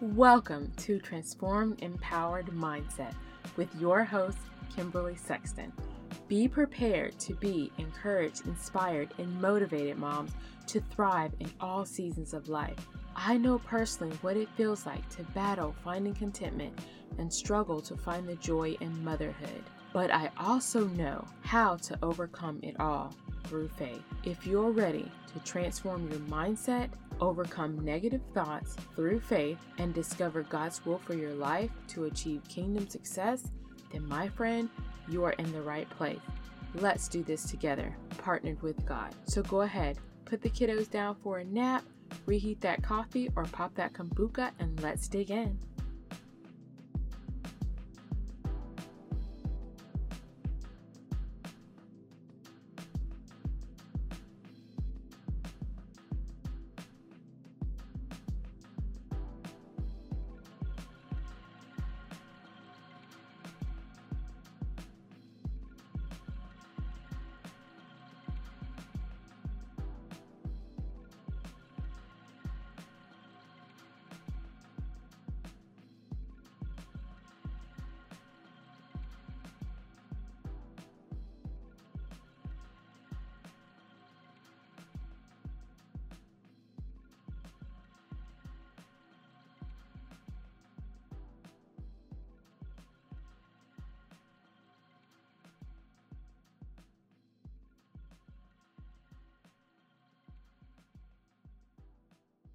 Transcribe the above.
Welcome to Transform Empowered Mindset with your host, Kimberly Sexton. Be prepared to be encouraged, inspired, and motivated moms to thrive in all seasons of life. I know personally what it feels like to battle finding contentment and struggle to find the joy in motherhood. But I also know how to overcome it all through faith. If you're ready to transform your mindset, overcome negative thoughts through faith, and discover God's will for your life to achieve kingdom success, then my friend, you are in the right place. Let's do this together, partnered with God. So go ahead, put the kiddos down for a nap, reheat that coffee, or pop that kombucha, and let's dig in.